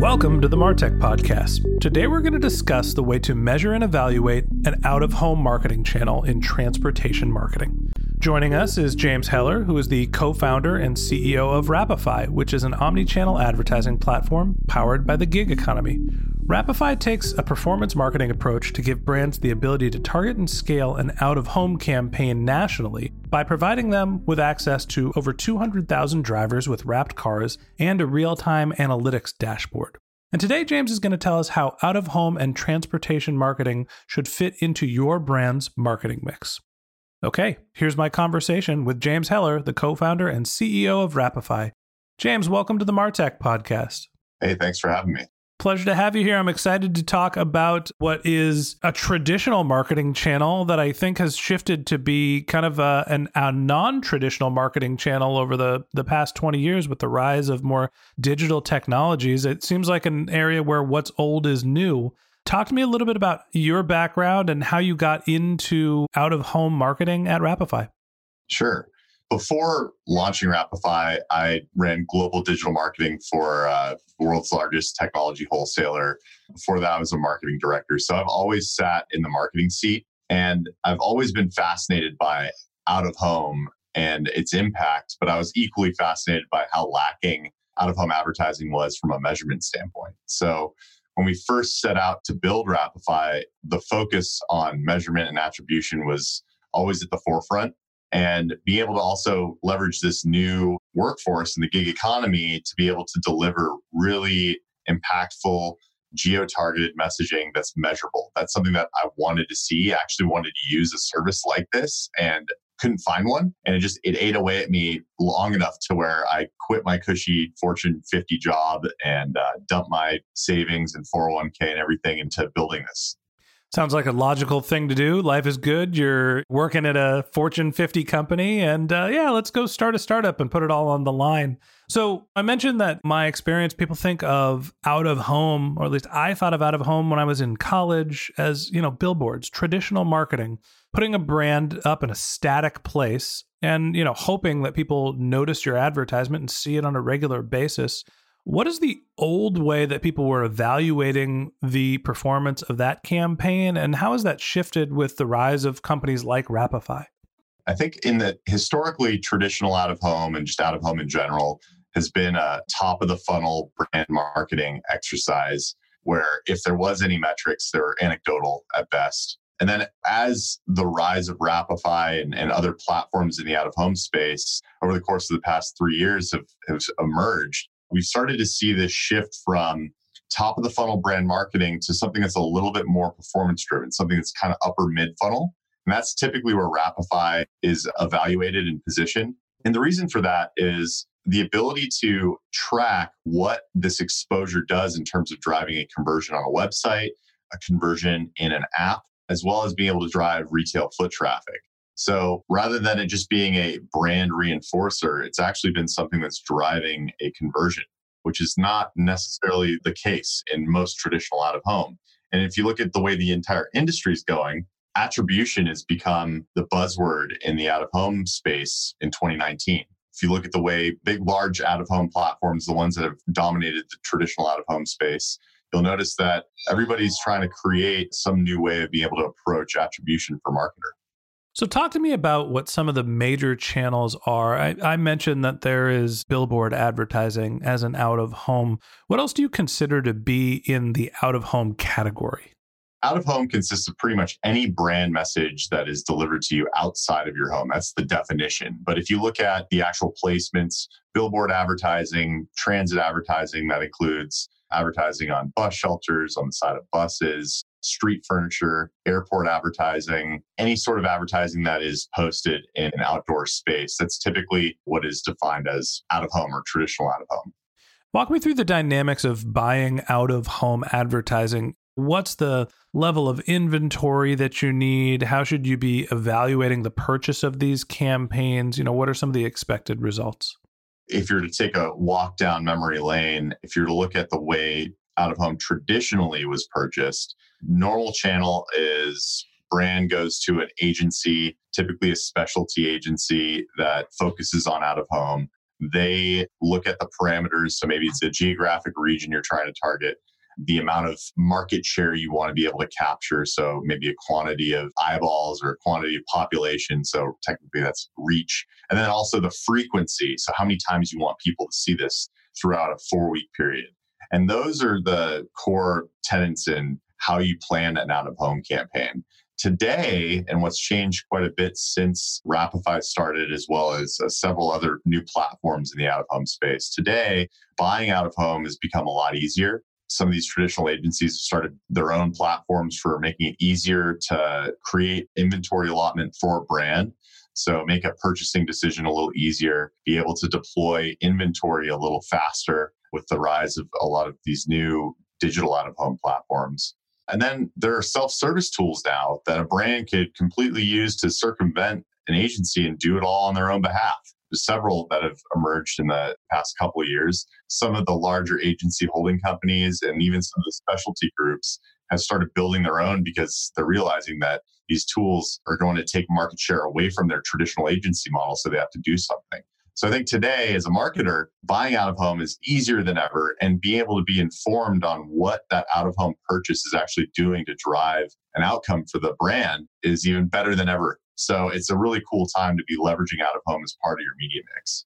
Welcome to the Martech Podcast. Today we're going to discuss the way to measure and evaluate an out of home marketing channel in transportation marketing. Joining us is James Heller, who is the co founder and CEO of Wrapify, which is an omni channel advertising platform powered by the gig economy. Wrapify takes a performance marketing approach to give brands the ability to target and scale an out of home campaign nationally by providing them with access to over 200,000 drivers with wrapped cars and a real time analytics dashboard. And today, James is going to tell us how out of home and transportation marketing should fit into your brand's marketing mix. Okay, here's my conversation with James Heller, the co founder and CEO of Wrapify. James, welcome to the Martech podcast. Hey, thanks for having me. Pleasure to have you here. I'm excited to talk about what is a traditional marketing channel that I think has shifted to be kind of a, an, a non traditional marketing channel over the, the past 20 years with the rise of more digital technologies. It seems like an area where what's old is new. Talk to me a little bit about your background and how you got into out of home marketing at Wrapify. Sure before launching Wrapify, I ran global digital marketing for uh, the world's largest technology wholesaler. Before that, I was a marketing director. So I've always sat in the marketing seat and I've always been fascinated by out of home and its impact. But I was equally fascinated by how lacking out of home advertising was from a measurement standpoint. So when we first set out to build Wrapify, the focus on measurement and attribution was always at the forefront and be able to also leverage this new workforce in the gig economy to be able to deliver really impactful geo-targeted messaging that's measurable. That's something that i wanted to see. I actually wanted to use a service like this and couldn't find one. And it just it ate away at me long enough to where i quit my cushy fortune 50 job and uh, dumped my savings and 401k and everything into building this Sounds like a logical thing to do. Life is good. You're working at a Fortune 50 company, and uh, yeah, let's go start a startup and put it all on the line. So, I mentioned that my experience, people think of out of home, or at least I thought of out of home when I was in college as, you know, billboards, traditional marketing, putting a brand up in a static place and, you know, hoping that people notice your advertisement and see it on a regular basis. What is the old way that people were evaluating the performance of that campaign, and how has that shifted with the rise of companies like Wrapify? I think in the historically traditional out of home and just out of home in general has been a top of the funnel brand marketing exercise where if there was any metrics, they were anecdotal at best. And then as the rise of Wrapify and, and other platforms in the out of home space over the course of the past three years have, have emerged, we started to see this shift from top of the funnel brand marketing to something that's a little bit more performance driven, something that's kind of upper mid funnel. And that's typically where Wrapify is evaluated and positioned. And the reason for that is the ability to track what this exposure does in terms of driving a conversion on a website, a conversion in an app, as well as being able to drive retail foot traffic. So rather than it just being a brand reinforcer, it's actually been something that's driving a conversion, which is not necessarily the case in most traditional out of home. And if you look at the way the entire industry is going, attribution has become the buzzword in the out of home space in 2019. If you look at the way big, large out of home platforms, the ones that have dominated the traditional out of home space, you'll notice that everybody's trying to create some new way of being able to approach attribution for marketer. So, talk to me about what some of the major channels are. I, I, mentioned that there is billboard advertising as an out of home. What else do you consider to be in the out of home category? Out of home consists of pretty much any brand message that is delivered to you outside of your home. That's the definition. But if you look at the actual placements, billboard advertising, transit advertising, that includes advertising on bus shelters, on the side of buses, street furniture, airport advertising, any sort of advertising that is posted in an outdoor space. That's typically what is defined as out of home or traditional out of home. Walk me through the dynamics of buying out of home advertising. What's the level of inventory that you need? How should you be evaluating the purchase of these campaigns? You know, what are some of the expected results? If you're to take a walk down memory lane, if you're to look at the way out of home traditionally was purchased, normal channel is brand goes to an agency, typically a specialty agency that focuses on out of home. They look at the parameters. So maybe it's a geographic region you're trying to target the amount of market share you want to be able to capture. So maybe a quantity of eyeballs or a quantity of population. So technically that's reach. And then also the frequency. So how many times you want people to see this throughout a four week period. And those are the core tenets in how you plan an out of home campaign. Today, and what's changed quite a bit since Wrapify started, as well as uh, several other new platforms in the out of home space, today, buying out of home has become a lot easier some of these traditional agencies have started their own platforms for making it easier to create inventory allotment for a brand. So make a purchasing decision a little easier, be able to deploy inventory a little faster with the rise of a lot of these new digital out of home platforms. And then there are self service tools now that a brand could completely use to circumvent an agency and do it all on their own behalf There's several that have emerged in the past couple years. Some of the larger agency holding companies and even some of the specialty groups have started building their own because they're realizing that these tools are going to take market share away from their traditional agency model. So they have to do something. So I think today, as a marketer, buying out of home is easier than ever, and being able to be informed on what that out of home purchase is actually doing to drive an outcome for the brand is even better than ever. So it's a really cool time to be leveraging out of home as part of your media mix.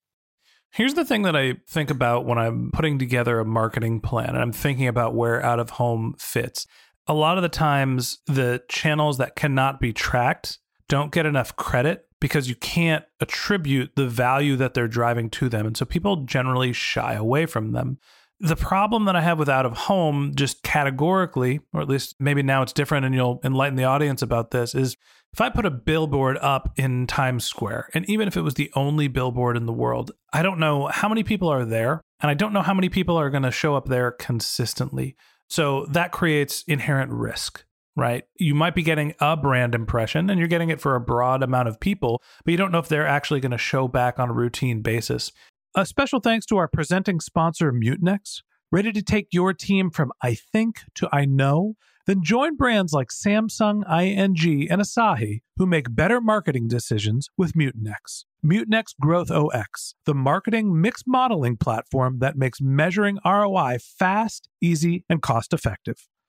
Here's the thing that I think about when I'm putting together a marketing plan and I'm thinking about where out of home fits. A lot of the times, the channels that cannot be tracked don't get enough credit because you can't attribute the value that they're driving to them. And so people generally shy away from them. The problem that I have with out of home, just categorically, or at least maybe now it's different and you'll enlighten the audience about this, is if I put a billboard up in Times Square, and even if it was the only billboard in the world, I don't know how many people are there, and I don't know how many people are going to show up there consistently. So that creates inherent risk, right? You might be getting a brand impression and you're getting it for a broad amount of people, but you don't know if they're actually going to show back on a routine basis. A special thanks to our presenting sponsor, Mutinex. Ready to take your team from I think to I know? Then join brands like Samsung, ING, and Asahi who make better marketing decisions with Mutinex. Mutinex Growth OX, the marketing mix modeling platform that makes measuring ROI fast, easy, and cost effective.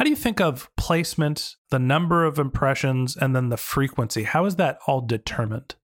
How do you think of placement, the number of impressions, and then the frequency? How is that all determined?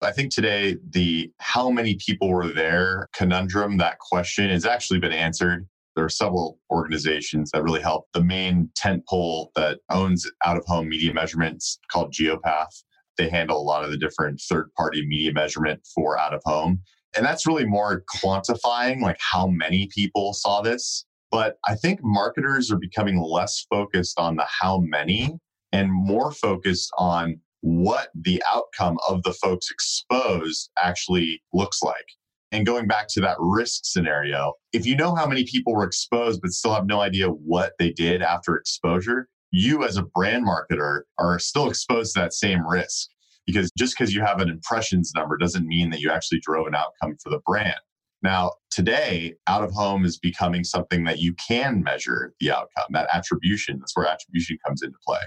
I think today the how many people were there conundrum, that question has actually been answered. There are several organizations that really help. The main tentpole that owns out of home media measurements called Geopath. They handle a lot of the different third party media measurement for out of home. And that's really more quantifying like how many people saw this. But I think marketers are becoming less focused on the how many and more focused on what the outcome of the folks exposed actually looks like. And going back to that risk scenario, if you know how many people were exposed but still have no idea what they did after exposure, you as a brand marketer are still exposed to that same risk. Because just because you have an impressions number doesn't mean that you actually drove an outcome for the brand. Now, today, out of home is becoming something that you can measure the outcome, that attribution. That's where attribution comes into play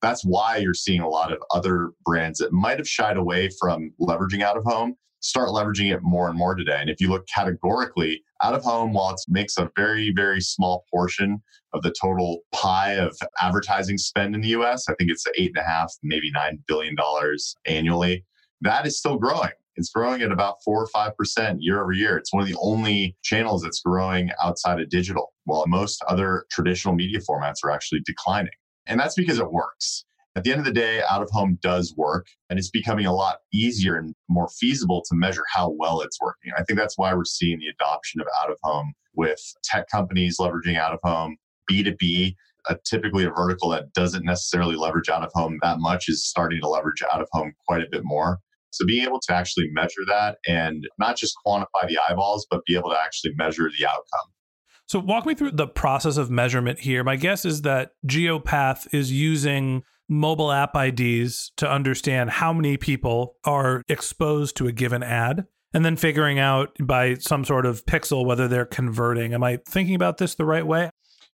that's why you're seeing a lot of other brands that might have shied away from leveraging out of home start leveraging it more and more today. And if you look categorically, out of home, while it makes a very, very small portion of the total pie of advertising spend in the US, I think it's eight and a half, maybe nine billion dollars annually. That is still growing. It's growing at about four or five percent year over year. It's one of the only channels that's growing outside of digital, while most other traditional media formats are actually declining. And that's because it works. At the end of the day, out of home does work and it's becoming a lot easier and more feasible to measure how well it's working. I think that's why we're seeing the adoption of out of home with tech companies leveraging out of home, B2B, a, typically a vertical that doesn't necessarily leverage out of home that much is starting to leverage out of home quite a bit more. So being able to actually measure that and not just quantify the eyeballs, but be able to actually measure the outcome. So, walk me through the process of measurement here. My guess is that GeoPath is using mobile app IDs to understand how many people are exposed to a given ad and then figuring out by some sort of pixel whether they're converting. Am I thinking about this the right way?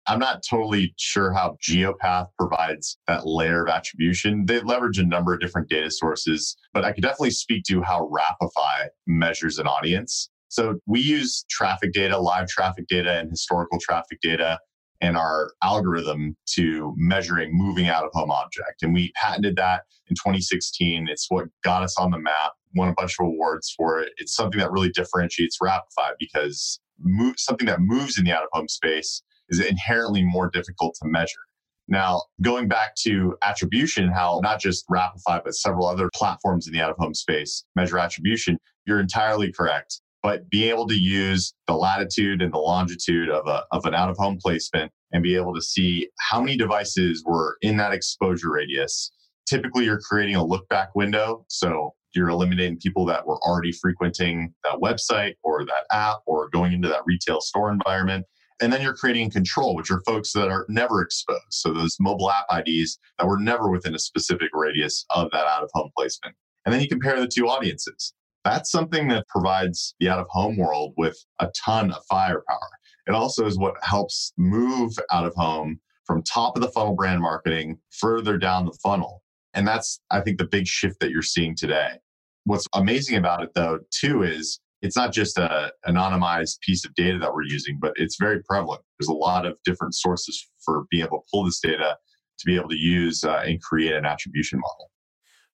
I'm not totally sure how GeoPath provides that layer of attribution. They leverage a number of different data sources, but I could definitely speak to how Wrapify measures an audience. So we use traffic data, live traffic data, and historical traffic data and our algorithm to measuring moving out of home object. And we patented that in 2016. It's what got us on the map, won a bunch of awards for it. It's something that really differentiates Wrapify because move, something that moves in the out of home space is inherently more difficult to measure. Now, going back to attribution, how not just Wrapify, but several other platforms in the out of home space measure attribution, you're entirely correct but being able to use the latitude and the longitude of, a, of an out of home placement and be able to see how many devices were in that exposure radius. Typically, you're creating a look back window. So you're eliminating people that were already frequenting that website or that app or going into that retail store environment. And then you're creating control, which are folks that are never exposed. So those mobile app IDs that were never within a specific radius of that out of home placement. And then you compare the two audiences that's something that provides the out of home world with a ton of firepower. It also is what helps move out of home from top of the funnel brand marketing further down the funnel. And that's, I think, the big shift that you're seeing today. What's amazing about it, though, too, is it's not just a anonymized piece of data that we're using, but it's very prevalent. There's a lot of different sources for being able to pull this data to be able to use uh, and create an attribution model.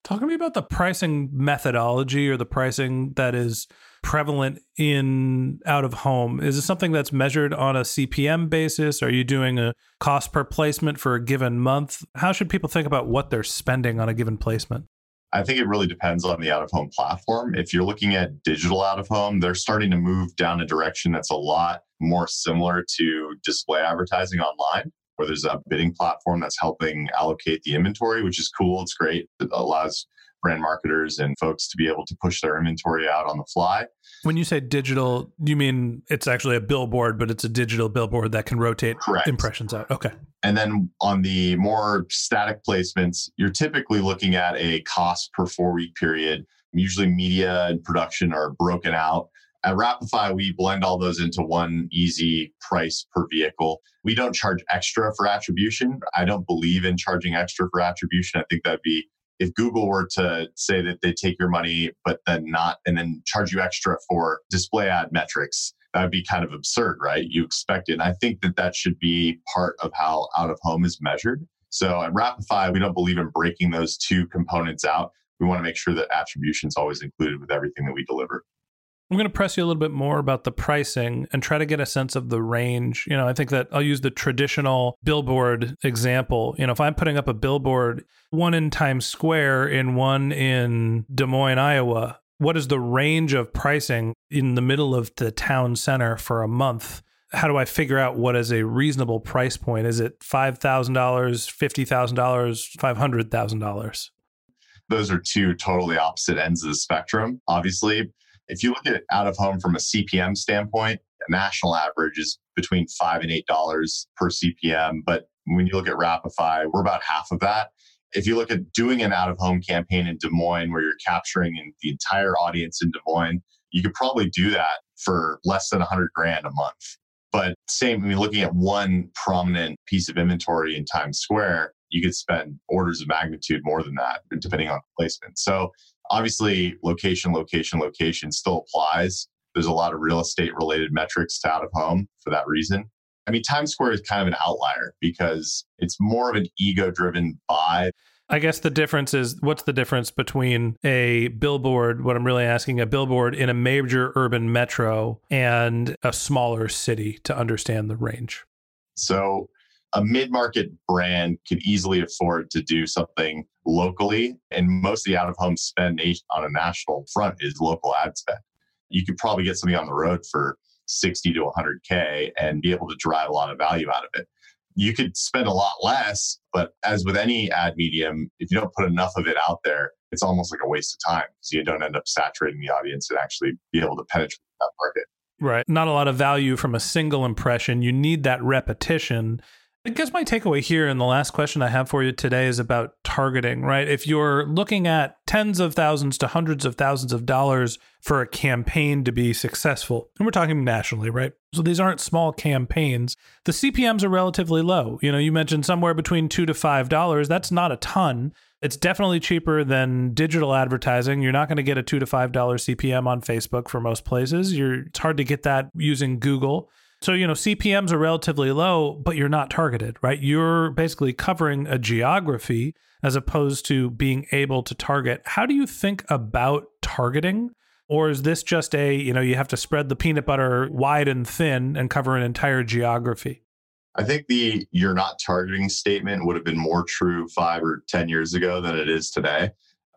Talk to me about the pricing methodology or the pricing that is prevalent in out of home. Is it something that's measured on a CPM basis? Are you doing a cost per placement for a given month? How should people think about what they're spending on a given placement? I think it really depends on the out of home platform. If you're looking at digital out of home, they're starting to move down a direction that's a lot more similar to display advertising online where there's a bidding platform that's helping allocate the inventory, which is cool. It's great. It allows brand marketers and folks to be able to push their inventory out on the fly. When you say digital, you mean it's actually a billboard, but it's a digital billboard that can rotate Correct. impressions out. Okay. And then on the more static placements, you're typically looking at a cost per four week period. Usually, media and production are broken out. At Wrapify, we blend all those into one easy price per vehicle. We don't charge extra for attribution. I don't believe in charging extra for attribution. I think that'd be if Google were to say that they take your money, but then not, and then charge you extra for display ad metrics, that would be kind of absurd, right? You expect it. And I think that that should be part of how out of home is measured. So at Wrapify, we don't believe in breaking those two components out. We want to make sure that attribution is always included with everything that we deliver. I'm going to press you a little bit more about the pricing and try to get a sense of the range. You know, I think that I'll use the traditional billboard example. You know, if I'm putting up a billboard, one in Times Square and one in Des Moines, Iowa, what is the range of pricing in the middle of the town center for a month? How do I figure out what is a reasonable price point? Is it $5,000, $50,000, $500,000? Those are two totally opposite ends of the spectrum. Obviously, if you look at out of home from a CPM standpoint, a national average is between five and eight dollars per CPM. But when you look at Wrapify, we're about half of that. If you look at doing an out of home campaign in Des Moines where you're capturing the entire audience in Des Moines, you could probably do that for less than 100 grand a month. But same, I mean, looking at one prominent piece of inventory in Times Square, you could spend orders of magnitude more than that, depending on placement. So obviously, location, location, location still applies. There's a lot of real estate related metrics to out of home for that reason. I mean, Times Square is kind of an outlier because it's more of an ego driven buy. I guess the difference is what's the difference between a billboard, what I'm really asking, a billboard in a major urban metro and a smaller city to understand the range? So, a mid market brand could easily afford to do something locally, and most of the out of home spend on a national front is local ad spend. You could probably get something on the road for 60 to 100K and be able to drive a lot of value out of it. You could spend a lot less, but as with any ad medium, if you don't put enough of it out there, it's almost like a waste of time because you don't end up saturating the audience and actually be able to penetrate that market. Right. Not a lot of value from a single impression. You need that repetition. I guess my takeaway here and the last question I have for you today is about targeting, right? If you're looking at tens of thousands to hundreds of thousands of dollars for a campaign to be successful, and we're talking nationally, right? So these aren't small campaigns. The CPMs are relatively low. You know, you mentioned somewhere between two to five dollars. That's not a ton. It's definitely cheaper than digital advertising. You're not going to get a two to five dollar CPM on Facebook for most places. You're it's hard to get that using Google. So, you know, CPMs are relatively low, but you're not targeted, right? You're basically covering a geography as opposed to being able to target. How do you think about targeting? Or is this just a, you know, you have to spread the peanut butter wide and thin and cover an entire geography? I think the you're not targeting statement would have been more true five or 10 years ago than it is today.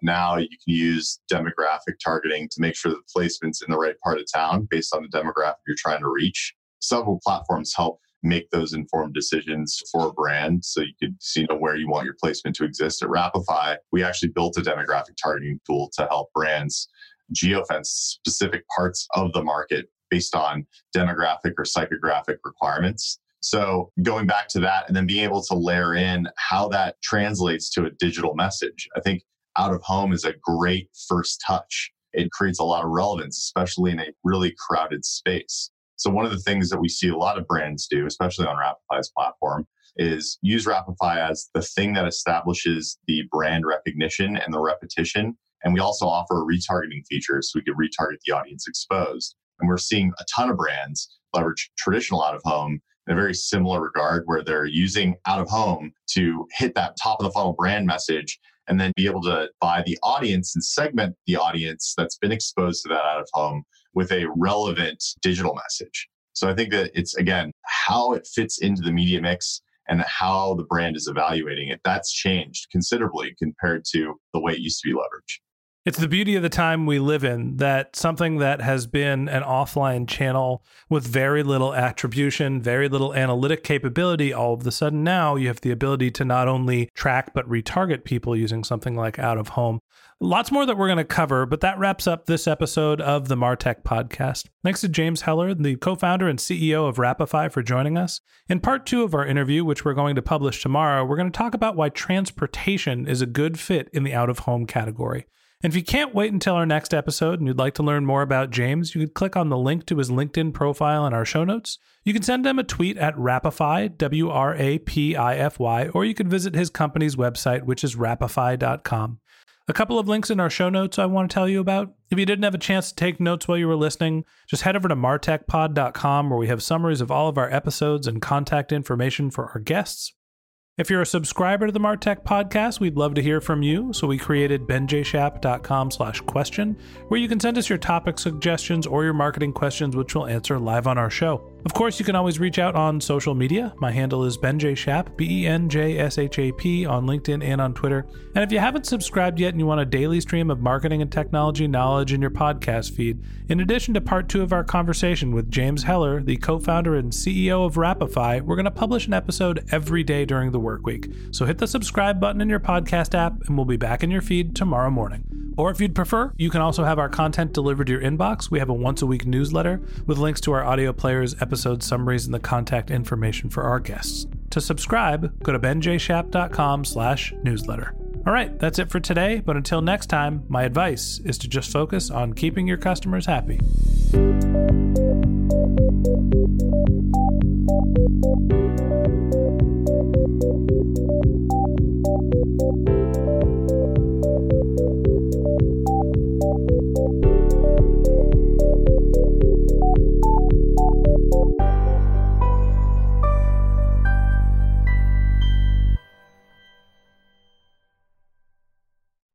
Now you can use demographic targeting to make sure the placement's in the right part of town based on the demographic you're trying to reach several platforms help make those informed decisions for a brand so you could see you know, where you want your placement to exist. At Wrapify, we actually built a demographic targeting tool to help brands geofence specific parts of the market based on demographic or psychographic requirements. So going back to that and then being able to layer in how that translates to a digital message. I think out of home is a great first touch. It creates a lot of relevance, especially in a really crowded space. So one of the things that we see a lot of brands do, especially on Wrapify's platform, is use Wrapify as the thing that establishes the brand recognition and the repetition. And we also offer a retargeting feature so we can retarget the audience exposed. And we're seeing a ton of brands leverage traditional out of home in a very similar regard where they're using out of home to hit that top of the funnel brand message and then be able to buy the audience and segment the audience that's been exposed to that out of home with a relevant digital message. So I think that it's again how it fits into the media mix and how the brand is evaluating it. That's changed considerably compared to the way it used to be leveraged. It's the beauty of the time we live in that something that has been an offline channel with very little attribution, very little analytic capability, all of a sudden now you have the ability to not only track but retarget people using something like out of home. Lots more that we're going to cover, but that wraps up this episode of the Martech podcast. Thanks to James Heller, the co founder and CEO of Wrapify, for joining us. In part two of our interview, which we're going to publish tomorrow, we're going to talk about why transportation is a good fit in the out of home category. And if you can't wait until our next episode and you'd like to learn more about James, you could click on the link to his LinkedIn profile in our show notes. You can send him a tweet at Wrapify, W R A P I F Y, or you could visit his company's website, which is wrapify.com. A couple of links in our show notes I want to tell you about. If you didn't have a chance to take notes while you were listening, just head over to martechpod.com where we have summaries of all of our episodes and contact information for our guests. If you're a subscriber to the Martech podcast, we'd love to hear from you. So we created benjshap.com slash question, where you can send us your topic suggestions or your marketing questions, which we'll answer live on our show. Of course, you can always reach out on social media. My handle is benjshap, B-E-N-J-S-H-A-P, on LinkedIn and on Twitter. And if you haven't subscribed yet and you want a daily stream of marketing and technology knowledge in your podcast feed, in addition to part two of our conversation with James Heller, the co-founder and CEO of Wrapify, we're going to publish an episode every day during the work week. So hit the subscribe button in your podcast app, and we'll be back in your feed tomorrow morning. Or if you'd prefer, you can also have our content delivered to your inbox. We have a once a week newsletter with links to our audio players, episode summaries, and the contact information for our guests. To subscribe, go to benjshap.com slash newsletter. All right, that's it for today. But until next time, my advice is to just focus on keeping your customers happy.